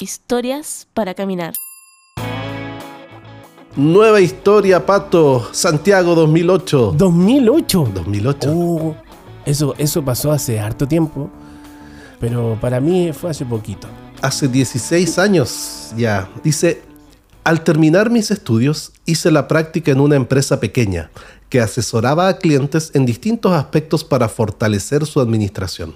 Historias para caminar. Nueva historia, Pato. Santiago 2008. 2008. 2008. Uh, eso, eso pasó hace harto tiempo, pero para mí fue hace poquito. Hace 16 años ya. Dice, al terminar mis estudios, hice la práctica en una empresa pequeña que asesoraba a clientes en distintos aspectos para fortalecer su administración.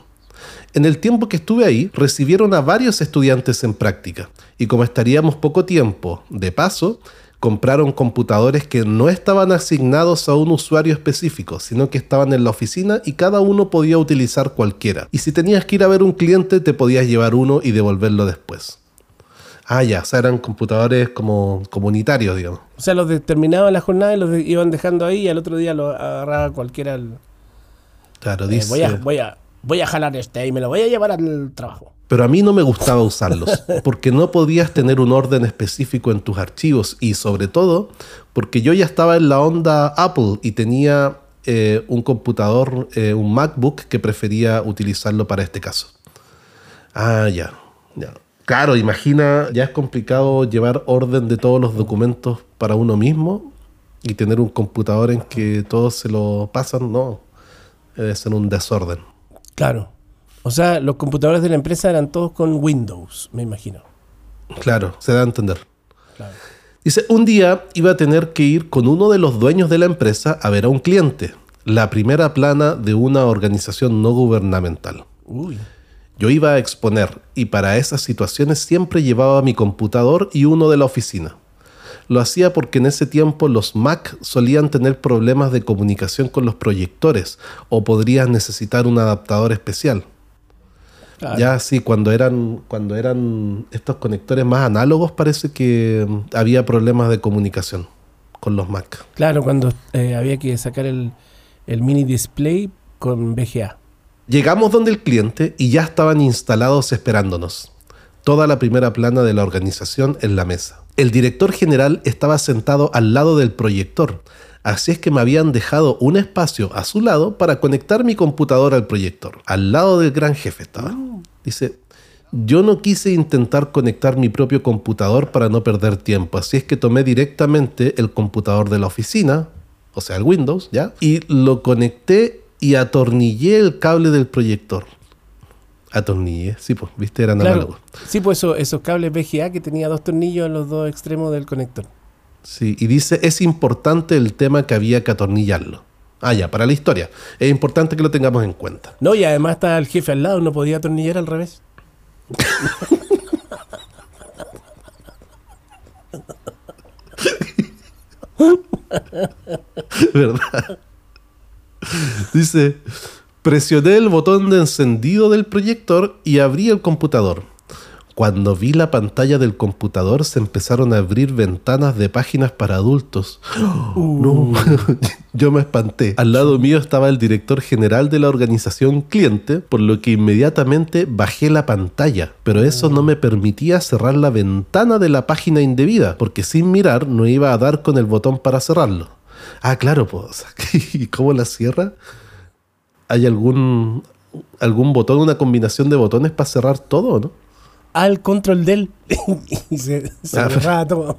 En el tiempo que estuve ahí, recibieron a varios estudiantes en práctica, y como estaríamos poco tiempo, de paso, compraron computadores que no estaban asignados a un usuario específico, sino que estaban en la oficina y cada uno podía utilizar cualquiera. Y si tenías que ir a ver un cliente, te podías llevar uno y devolverlo después. Ah, ya, o sea, eran computadores como comunitarios, digamos. O sea, los terminaban la jornada y los de- iban dejando ahí y al otro día lo agarraba cualquiera. al- Claro, eh, dice. voy, a, voy, a, voy a jalar este y me lo voy a llevar al trabajo. Pero a mí no me gustaba usarlos, porque no podías tener un orden específico en tus archivos y sobre todo porque yo ya estaba en la onda Apple y tenía eh, un computador, eh, un MacBook que prefería utilizarlo para este caso. Ah, ya, ya. Claro, imagina, ya es complicado llevar orden de todos los documentos para uno mismo y tener un computador en que todos se lo pasan, no, debe ser un desorden. Claro. O sea, los computadores de la empresa eran todos con Windows, me imagino. Claro, se da a entender. Claro. Dice, un día iba a tener que ir con uno de los dueños de la empresa a ver a un cliente, la primera plana de una organización no gubernamental. Uy. Yo iba a exponer y para esas situaciones siempre llevaba mi computador y uno de la oficina. Lo hacía porque en ese tiempo los Mac solían tener problemas de comunicación con los proyectores o podrías necesitar un adaptador especial. Claro. Ya sí, cuando eran, cuando eran estos conectores más análogos parece que mm, había problemas de comunicación con los Mac. Claro, cuando eh, había que sacar el, el mini display con VGA. Llegamos donde el cliente y ya estaban instalados esperándonos. Toda la primera plana de la organización en la mesa. El director general estaba sentado al lado del proyector, así es que me habían dejado un espacio a su lado para conectar mi computadora al proyector. Al lado del gran jefe estaba. Dice, yo no quise intentar conectar mi propio computador para no perder tiempo, así es que tomé directamente el computador de la oficina, o sea, el Windows, ¿ya? Y lo conecté y atornillé el cable del proyector. Atornillé, sí, pues, viste, eran Claro. análogos. Sí, pues eso- esos cables VGA que tenía dos tornillos en los dos extremos del conector. Sí, y dice, es importante el tema que había que atornillarlo. Ah, ya, para la historia. Es importante que lo tengamos en cuenta. No, y además estaba el jefe al lado, no podía atornillar al revés. ¿Verdad? Dice, presioné el botón de encendido del proyector y abrí el computador. Cuando vi la pantalla del computador se empezaron a abrir ventanas de páginas para adultos. No, yo me espanté. Al lado mío estaba el director general de la organización cliente, por lo que inmediatamente bajé la pantalla. Pero eso no me permitía cerrar la ventana de la página indebida, porque sin mirar no iba a dar con el botón para cerrarlo. Ah, claro, pues. ¿Y cómo la cierra? ¿Hay algún, algún botón, una combinación de botones para cerrar todo, no? Al control del. y se, se Ah, cerraba todo.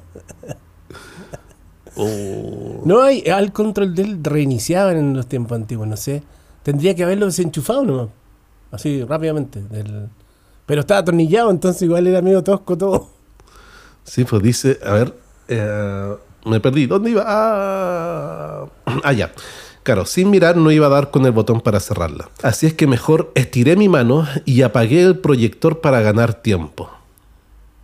No hay. Al control del reiniciaban en los tiempos antiguos, no sé. Tendría que haberlo desenchufado nomás. Así, rápidamente. del- Pero estaba atornillado, entonces igual era medio tosco todo. Sí, pues dice, a ver, eh, me perdí. ¿Dónde iba? Ah, ah, ya. Claro, sin mirar no iba a dar con el botón para cerrarla. Así es que mejor estiré mi mano y apagué el proyector para ganar tiempo.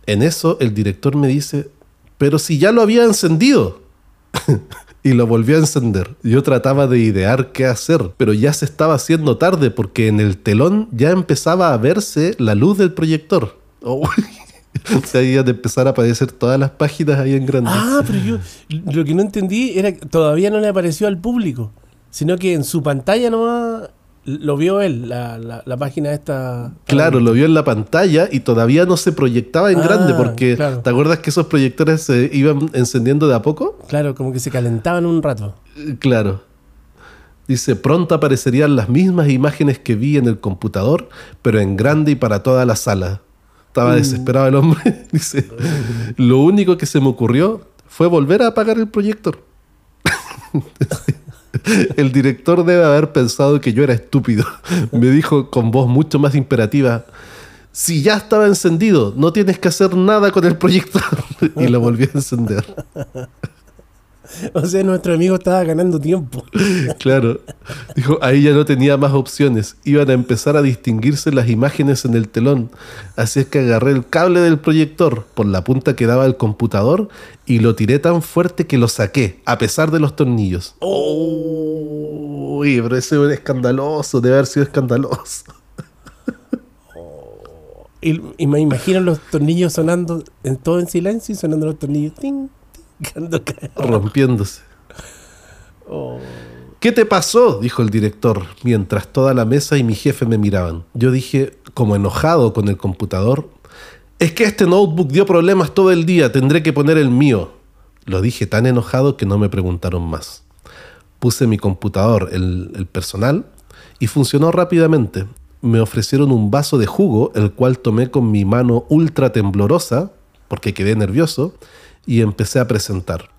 En eso el director me dice, pero si ya lo había encendido. y lo volvió a encender. Yo trataba de idear qué hacer, pero ya se estaba haciendo tarde porque en el telón ya empezaba a verse la luz del proyector. Sea, iban a empezar a aparecer todas las páginas ahí en grande. Ah, pero yo lo que no entendí era que todavía no le apareció al público, sino que en su pantalla nomás lo vio él, la, la, la página esta. Claro, lo vio en la pantalla y todavía no se proyectaba en Ah, grande porque claro. ¿te acuerdas que esos proyectores se iban encendiendo de a poco? Claro, como que se calentaban un rato. Eh, Claro. Dice, pronto aparecerían las mismas imágenes que vi en el computador, pero en grande y para toda la sala. Estaba desesperado el hombre. Dice, lo único que se me ocurrió fue volver a apagar el proyector. El director debe haber pensado que yo era estúpido. Me dijo con voz mucho más imperativa, si ya estaba encendido, no tienes que hacer nada con el proyector. Y lo volví a encender. O sea, nuestro amigo estaba ganando tiempo. Claro. Dijo, ahí ya no tenía más opciones. Iban a empezar a distinguirse las imágenes en el telón. Así es que agarré el cable del proyector por la punta que daba el computador y lo tiré tan fuerte que lo saqué, a pesar de los tornillos. Uy, pero ese era escandaloso, debe haber sido escandaloso. Y, y me imagino los tornillos sonando en todo en silencio y sonando los tornillos. Ting. Rompiéndose. Oh. ¿Qué te pasó? dijo el director, mientras toda la mesa y mi jefe me miraban. Yo dije, como enojado con el computador, es que este notebook dio problemas todo el día, tendré que poner el mío. Lo dije tan enojado que no me preguntaron más. Puse mi computador, el, el personal, y funcionó rápidamente. Me ofrecieron un vaso de jugo, el cual tomé con mi mano ultra temblorosa, porque quedé nervioso, y empecé a presentar.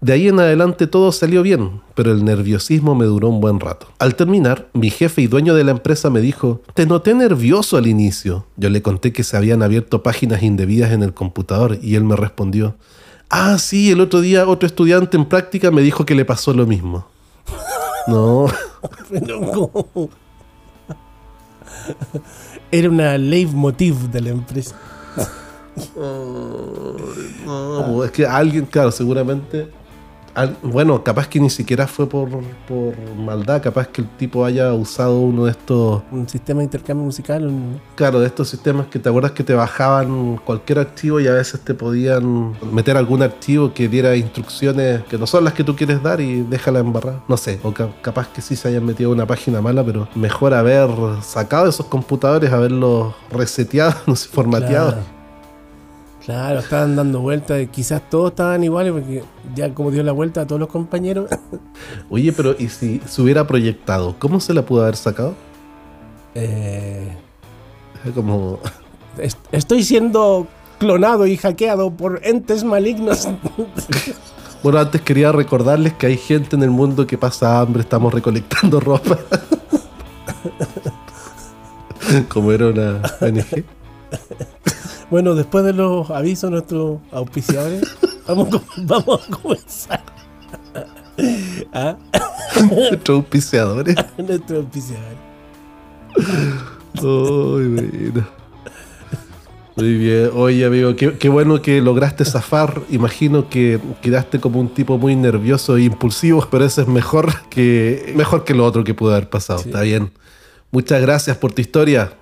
De ahí en adelante todo salió bien, pero el nerviosismo me duró un buen rato. Al terminar, mi jefe y dueño de la empresa me dijo, te noté nervioso al inicio. Yo le conté que se habían abierto páginas indebidas en el computador y él me respondió, ah, sí, el otro día otro estudiante en práctica me dijo que le pasó lo mismo. No. Era una leitmotiv de la empresa. no, es que alguien, claro, seguramente... al- bueno, capaz que ni siquiera fue por, por maldad, capaz que el tipo haya usado uno de estos Un sistema de intercambio musical. un- Claro, de estos sistemas que te acuerdas que te bajaban cualquier archivo y a veces te podían meter algún archivo que diera instrucciones que no son las que tú quieres dar y déjala embarrar. No sé, o ca- capaz que sí se hayan metido una página mala, pero mejor haber sacado esos computadores, haberlos reseteado, no sé, formateado. Claro. Claro, estaban dando vueltas. Quizás todos estaban iguales porque ya como dio la vuelta a todos los compañeros. Oye, pero ¿y si se hubiera proyectado? ¿Cómo se la pudo haber sacado? eh, Como... est- estoy siendo clonado y hackeado por entes malignos. Bueno, antes quería recordarles que hay gente en el mundo que pasa hambre, estamos recolectando ropa. Como era una ONG. Bueno, después de los avisos nuestros auspiciadores, vamos, a comenzar. ¿Ah? Nuestros auspiciadores. Nuestros auspiciadores. Ay, bueno. Muy bien. Oye, amigo, qué, qué bueno que lograste zafar. Imagino que quedaste como un tipo muy nervioso e impulsivo, pero eso es mejor que, mejor que lo otro que pudo haber pasado. Sí. Está bien. Muchas gracias por tu historia.